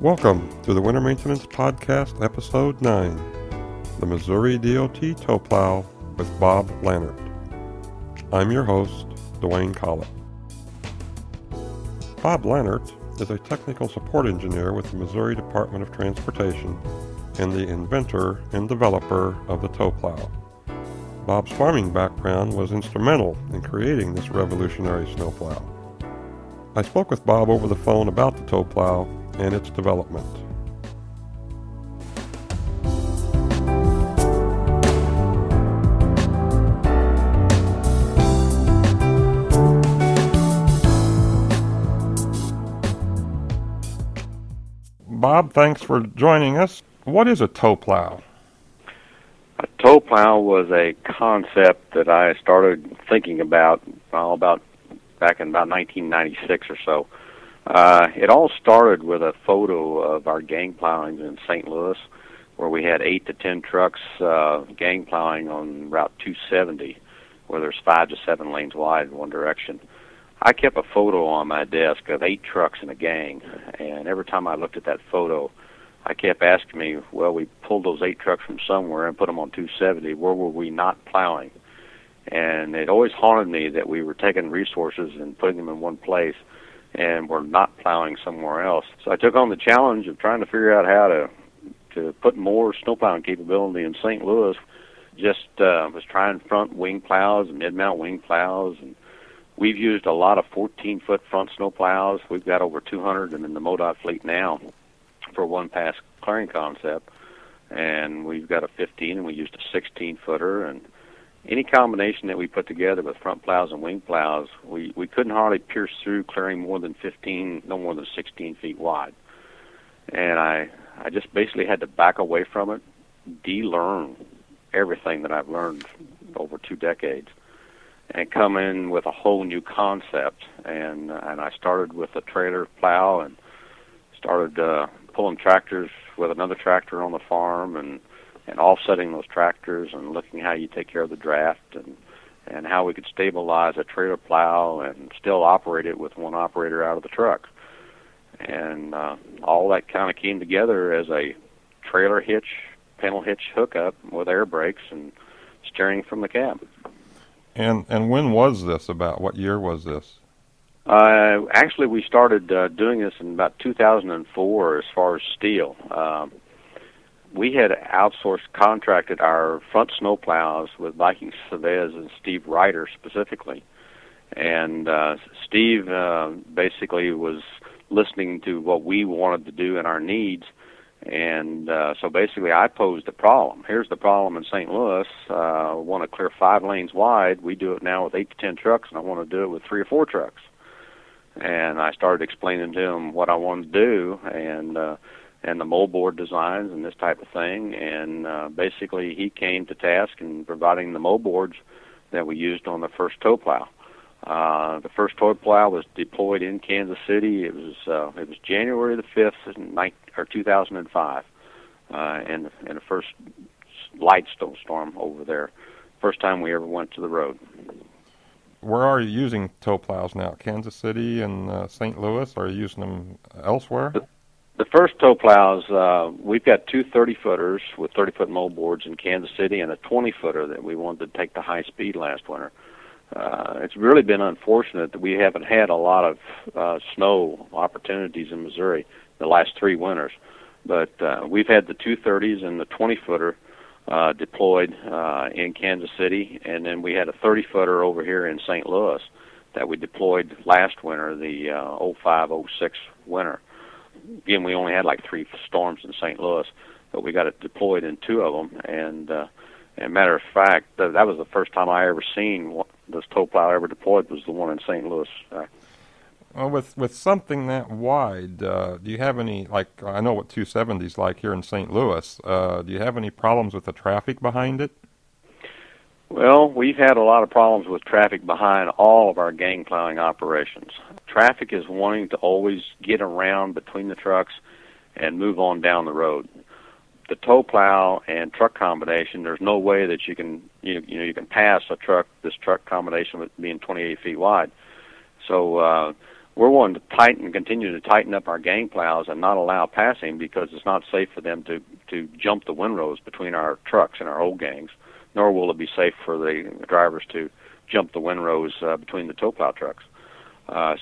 Welcome to the Winter Maintenance Podcast, Episode 9 The Missouri DOT Tow Plow with Bob Lannert. I'm your host, Dwayne Collett. Bob Lannert is a technical support engineer with the Missouri Department of Transportation and the inventor and developer of the tow plow. Bob's farming background was instrumental in creating this revolutionary snowplow. I spoke with Bob over the phone about the tow plow and its development. Bob, thanks for joining us. What is a tow plow? A tow plow was a concept that I started thinking about well, about back in about 1996 or so. Uh, it all started with a photo of our gang plowing in St. Louis, where we had eight to ten trucks uh, gang plowing on Route 270, where there's five to seven lanes wide in one direction. I kept a photo on my desk of eight trucks in a gang, and every time I looked at that photo, I kept asking me, well, we pulled those eight trucks from somewhere and put them on 270. Where were we not plowing? And it always haunted me that we were taking resources and putting them in one place and we're not plowing somewhere else. So I took on the challenge of trying to figure out how to to put more snow plowing capability in St. Louis. Just uh, was trying front wing plows and mid mount wing plows, and we've used a lot of 14 foot front snow plows. We've got over 200 them in the MoDOT fleet now for one pass clearing concept, and we've got a 15 and we used a 16 footer and any combination that we put together with front plows and wing plows, we, we couldn't hardly pierce through clearing more than 15, no more than 16 feet wide. And I, I just basically had to back away from it, de-learn everything that I've learned over two decades, and come in with a whole new concept. And and I started with a trailer plow and started uh, pulling tractors with another tractor on the farm and and offsetting those tractors and looking how you take care of the draft and and how we could stabilize a trailer plow and still operate it with one operator out of the truck. And uh, all that kind of came together as a trailer hitch, panel hitch hookup with air brakes and steering from the cab. And and when was this? About what year was this? Uh, actually, we started uh, doing this in about 2004 as far as steel. Um, we had outsourced contracted our front snow plows with Viking Cives and Steve Ryder specifically. And uh, Steve uh, basically was listening to what we wanted to do and our needs. And uh, so basically, I posed the problem. Here's the problem in St. Louis. Uh, want to clear five lanes wide. We do it now with eight to ten trucks, and I want to do it with three or four trucks. And I started explaining to him what I wanted to do, and uh, and the moldboard designs and this type of thing. And uh, basically, he came to task in providing the moldboards that we used on the first tow plow. Uh, the first tow plow was deployed in Kansas City. It was uh, it was January the fifth, or 2005, uh, in in the first light snowstorm over there. First time we ever went to the road. Where are you using tow plows now? Kansas City and uh, St. Louis? Are you using them elsewhere? The first tow plows, uh, we've got two 30 footers with 30 foot mold boards in Kansas City and a 20 footer that we wanted to take to high speed last winter. Uh, it's really been unfortunate that we haven't had a lot of uh, snow opportunities in Missouri the last three winters. But uh, we've had the 230s and the 20 footer uh, deployed uh, in Kansas City, and then we had a 30 footer over here in St. Louis that we deployed last winter, the uh, 05 06 winter again, we only had like three storms in St. Louis, but we got it deployed in two of them. And, uh, and matter of fact, that, that was the first time I ever seen what, this tow plow ever deployed was the one in St. Louis. Uh, well, with with something that wide, uh, do you have any like I know what 270s like here in St. Louis? Uh, do you have any problems with the traffic behind it? Well, we've had a lot of problems with traffic behind all of our gang plowing operations. Traffic is wanting to always get around between the trucks and move on down the road. The tow plow and truck combination, there's no way that you can you, you know you can pass a truck this truck combination with being 28 feet wide. So uh, we're wanting to tighten, continue to tighten up our gang plows and not allow passing because it's not safe for them to to jump the windrows between our trucks and our old gangs, nor will it be safe for the drivers to jump the windrows uh, between the tow plow trucks.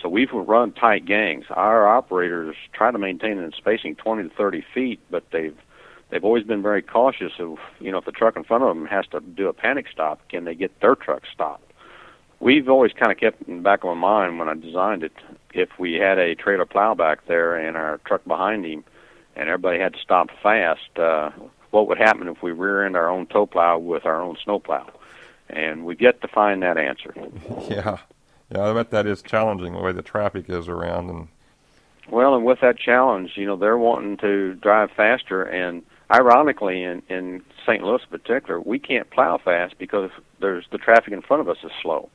So we've run tight gangs. Our operators try to maintain a spacing 20 to 30 feet, but they've they've always been very cautious of you know if the truck in front of them has to do a panic stop, can they get their truck stopped? We've always kind of kept in the back of my mind when I designed it, if we had a trailer plow back there and our truck behind him, and everybody had to stop fast, uh, what would happen if we rear end our own tow plow with our own snow plow? And we've yet to find that answer. Yeah. Yeah, I bet that is challenging the way the traffic is around and well, and with that challenge, you know, they're wanting to drive faster and ironically in in St. Louis in particular, we can't plow fast because there's the traffic in front of us is slow.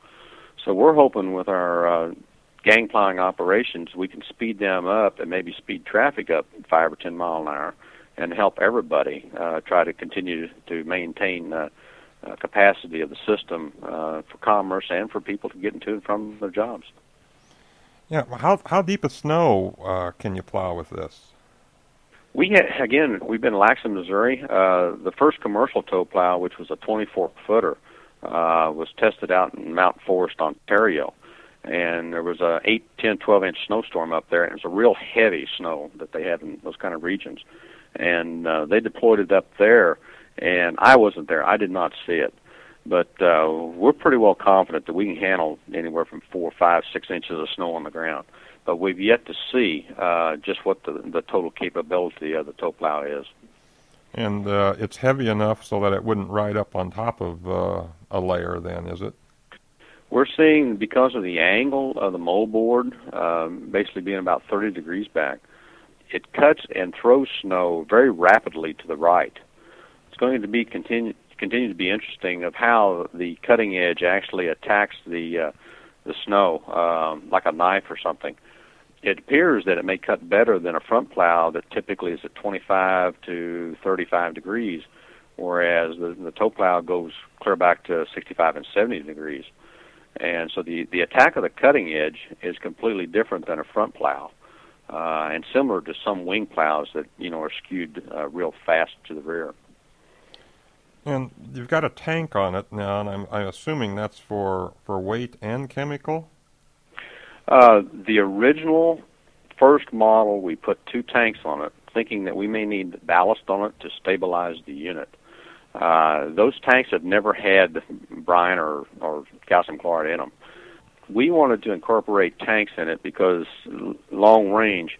So we're hoping with our uh, gang plowing operations, we can speed them up and maybe speed traffic up five or ten mile an hour, and help everybody uh, try to continue to maintain uh, uh, capacity of the system uh, for commerce and for people to get into and from their jobs. Yeah, how how deep of snow uh, can you plow with this? We had, again, we've been in Laxton, Missouri. Uh, the first commercial tow plow, which was a 24 footer, uh, was tested out in Mount Forest, Ontario, and there was a 8, 10, 12 inch snowstorm up there, and it was a real heavy snow that they had in those kind of regions, and uh, they deployed it up there, and I wasn't there, I did not see it, but uh, we're pretty well confident that we can handle anywhere from four, five, six inches of snow on the ground. But we've yet to see uh, just what the, the total capability of the tow plow is. And uh, it's heavy enough so that it wouldn't ride up on top of uh, a layer, then, is it? We're seeing because of the angle of the moldboard, um, basically being about 30 degrees back, it cuts and throws snow very rapidly to the right. It's going to be continue continue to be interesting of how the cutting edge actually attacks the uh, the snow um, like a knife or something. It appears that it may cut better than a front plow that typically is at 25 to 35 degrees, whereas the, the tow plow goes clear back to 65 and 70 degrees. And so the, the attack of the cutting edge is completely different than a front plow. Uh, and similar to some wing plows that you know are skewed uh, real fast to the rear. And you've got a tank on it now, and I'm, I'm assuming that's for, for weight and chemical. Uh, the original first model, we put two tanks on it, thinking that we may need ballast on it to stabilize the unit. Uh, those tanks have never had brine or, or calcium chloride in them. We wanted to incorporate tanks in it because long range,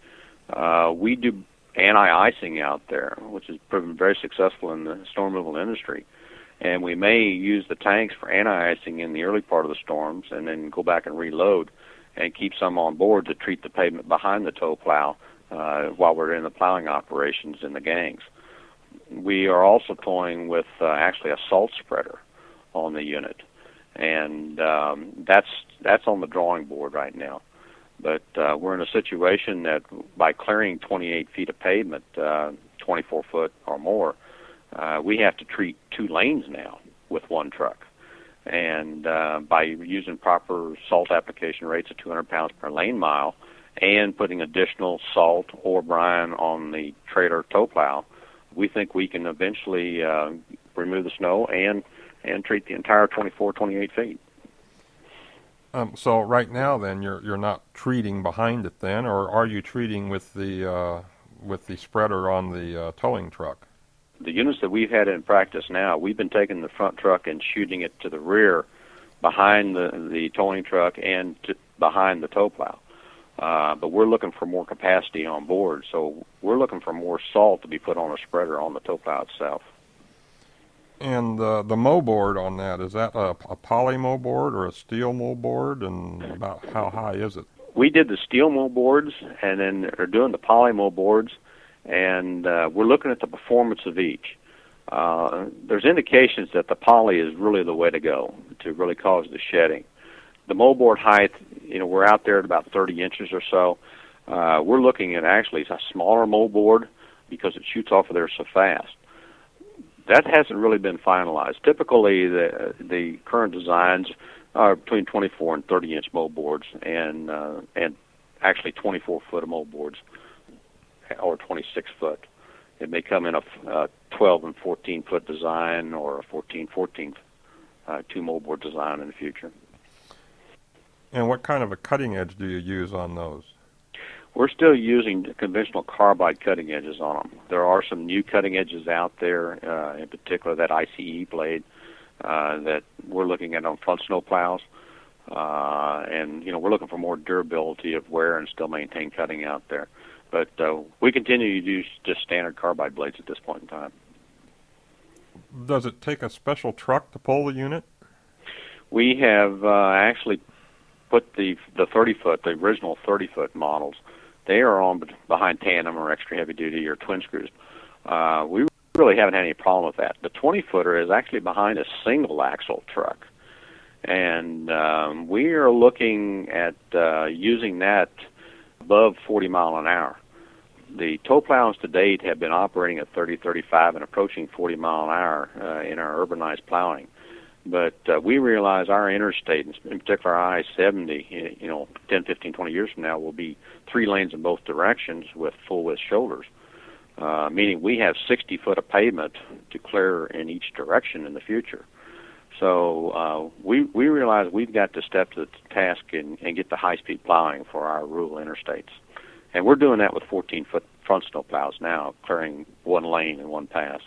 uh, we do anti-icing out there, which has proven very successful in the storm removal industry. And we may use the tanks for anti-icing in the early part of the storms, and then go back and reload, and keep some on board to treat the pavement behind the tow plow uh, while we're in the plowing operations in the gangs we are also toying with uh, actually a salt spreader on the unit, and um, that's that's on the drawing board right now. But uh, we're in a situation that by clearing 28 feet of pavement, uh, 24 foot or more, uh, we have to treat two lanes now with one truck. And uh, by using proper salt application rates of 200 pounds per lane mile, and putting additional salt or brine on the trailer tow plow, we think we can eventually uh, remove the snow and and treat the entire 24, 28 feet. Um, so right now, then you're you're not treating behind it, then, or are you treating with the uh, with the spreader on the uh, towing truck? The units that we've had in practice now, we've been taking the front truck and shooting it to the rear, behind the the towing truck and to, behind the tow plow. Uh, but we're looking for more capacity on board, so we're looking for more salt to be put on a spreader on the tow plow itself. And uh, the mow board on that is that a, a poly mow board or a steel mow board, and about how high is it? We did the steel mow boards, and then are doing the poly mow boards, and uh, we're looking at the performance of each. Uh, there's indications that the poly is really the way to go to really cause the shedding the moldboard height, you know, we're out there at about 30 inches or so. Uh, we're looking at actually a smaller moldboard because it shoots off of there so fast. That hasn't really been finalized. Typically, the the current designs are between 24 and 30 inch moldboards, and uh, and actually 24 foot of moldboards or 26 foot. It may come in a uh, 12 and 14 foot design or a 14 14 uh, two moldboard design in the future. And what kind of a cutting edge do you use on those? We're still using conventional carbide cutting edges on them. There are some new cutting edges out there, uh, in particular that ICE blade uh, that we're looking at on front snow plows. Uh, and you know we're looking for more durability of wear and still maintain cutting out there. But uh, we continue to use just standard carbide blades at this point in time. Does it take a special truck to pull the unit? We have uh, actually put the the 30 foot, the original 30 foot models. They are on behind tandem or extra heavy duty or twin screws. Uh, we really haven't had any problem with that. The 20 footer is actually behind a single axle truck, and um, we are looking at uh, using that above 40 mile an hour. The tow plows to date have been operating at 30, 35, and approaching 40 mile an hour uh, in our urbanized plowing. But uh, we realize our interstate, in particular our I-70, you know, 10, 15, 20 years from now, will be three lanes in both directions with full width shoulders, uh, meaning we have 60 foot of pavement to clear in each direction in the future. So uh, we we realize we've got to step to the task and, and get the high speed plowing for our rural interstates, and we're doing that with 14 foot front snow plows now, clearing one lane and one pass.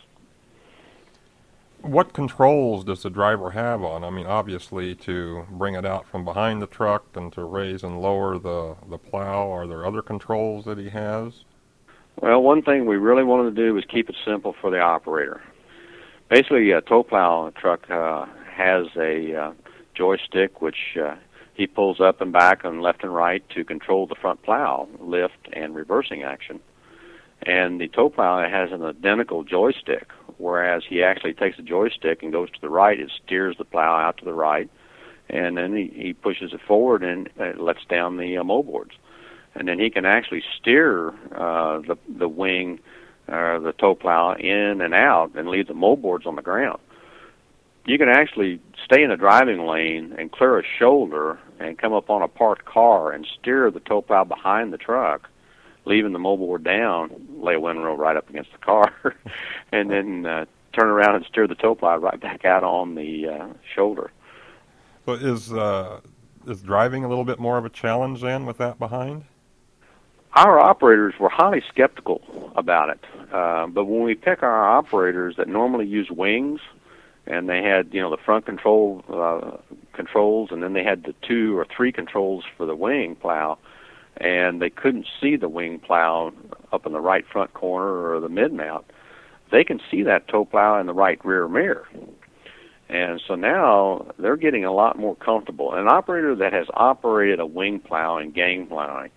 What controls does the driver have on? I mean, obviously to bring it out from behind the truck and to raise and lower the the plow. Are there other controls that he has? Well, one thing we really wanted to do was keep it simple for the operator basically a tow plow truck uh, has a uh, joystick which uh, he pulls up and back and left and right to control the front plow lift and reversing action. And the tow plow has an identical joystick, whereas he actually takes the joystick and goes to the right. It steers the plow out to the right, and then he, he pushes it forward and it lets down the uh, moldboards. And then he can actually steer uh, the the wing uh, the tow plow in and out and leave the moldboards on the ground. You can actually stay in the driving lane and clear a shoulder and come up on a parked car and steer the tow plow behind the truck, leaving the moldboard down, lay a windrow right up against the car, and then uh, turn around and steer the tow plow right back out on the uh, shoulder. So is uh, is driving a little bit more of a challenge then with that behind? our operators were highly skeptical about it. Uh, but when we pick our operators that normally use wings, and they had you know the front control uh, controls, and then they had the two or three controls for the wing plow, and they couldn't see the wing plow up in the right front corner or the mid mount. They can see that tow plow in the right rear mirror. And so now they're getting a lot more comfortable. An operator that has operated a wing plow and gang plowing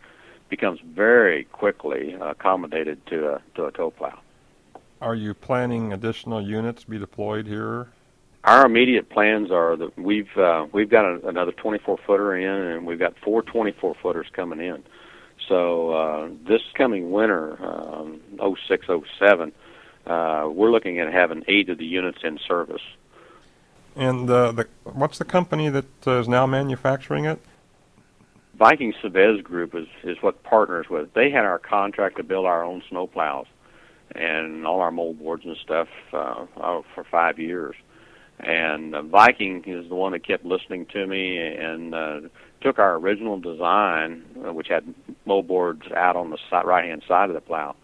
becomes very quickly accommodated to a to a tow plow. Are you planning additional units to be deployed here? Our immediate plans are that we've uh, we've got a, another 24 footer in, and we've got four 24 footers coming in. So uh, this coming winter, um, 06, 07, uh, we're looking at having eight of the units in service. And uh, the, what's the company that uh, is now manufacturing it? Viking Cives Group is is what partners with. They had our contract to build our own snow plows and all our mold boards and stuff uh, uh, for five years. And uh, Viking is the one that kept listening to me and uh, took our original design, uh, which had mold boards out on the side, right hand side of the plow,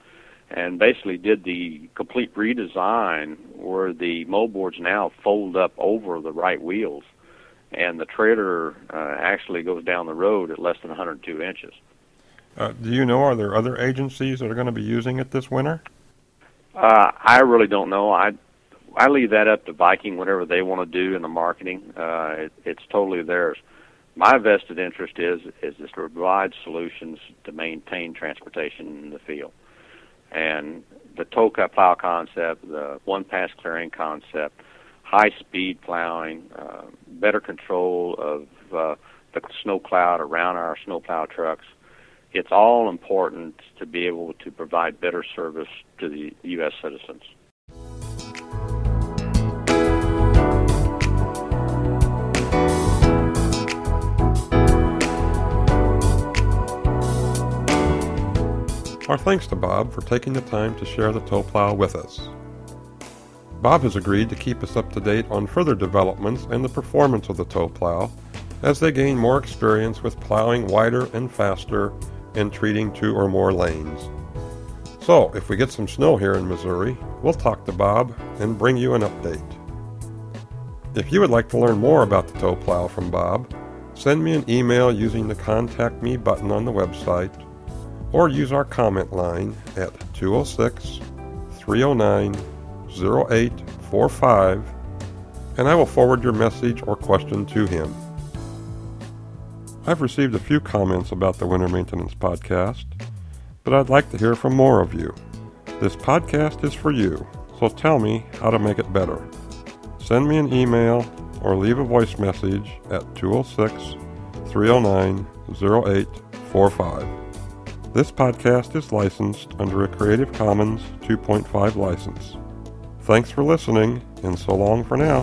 and basically did the complete redesign where the mold boards now fold up over the right wheels and the trailer uh, actually goes down the road at less than 102 inches. Uh, do you know, are there other agencies that are going to be using it this winter? Uh, I really don't know. I I leave that up to Viking, whatever they want to do in the marketing. Uh, it, it's totally theirs. My vested interest is is to provide solutions to maintain transportation in the field, and the tow plow concept, the one pass clearing concept, high speed plowing, uh, better control of uh, the snow cloud around our snow plow trucks. It's all important to be able to provide better service to the U.S. citizens. Our thanks to Bob for taking the time to share the tow plow with us. Bob has agreed to keep us up to date on further developments and the performance of the tow plow as they gain more experience with plowing wider and faster and treating two or more lanes. So, if we get some snow here in Missouri, we'll talk to Bob and bring you an update. If you would like to learn more about the tow plow from Bob, send me an email using the Contact Me button on the website or use our comment line at 206 309 0845 and I will forward your message or question to him. I've received a few comments about the Winter Maintenance Podcast, but I'd like to hear from more of you. This podcast is for you, so tell me how to make it better. Send me an email or leave a voice message at 206 309 0845. This podcast is licensed under a Creative Commons 2.5 license. Thanks for listening, and so long for now.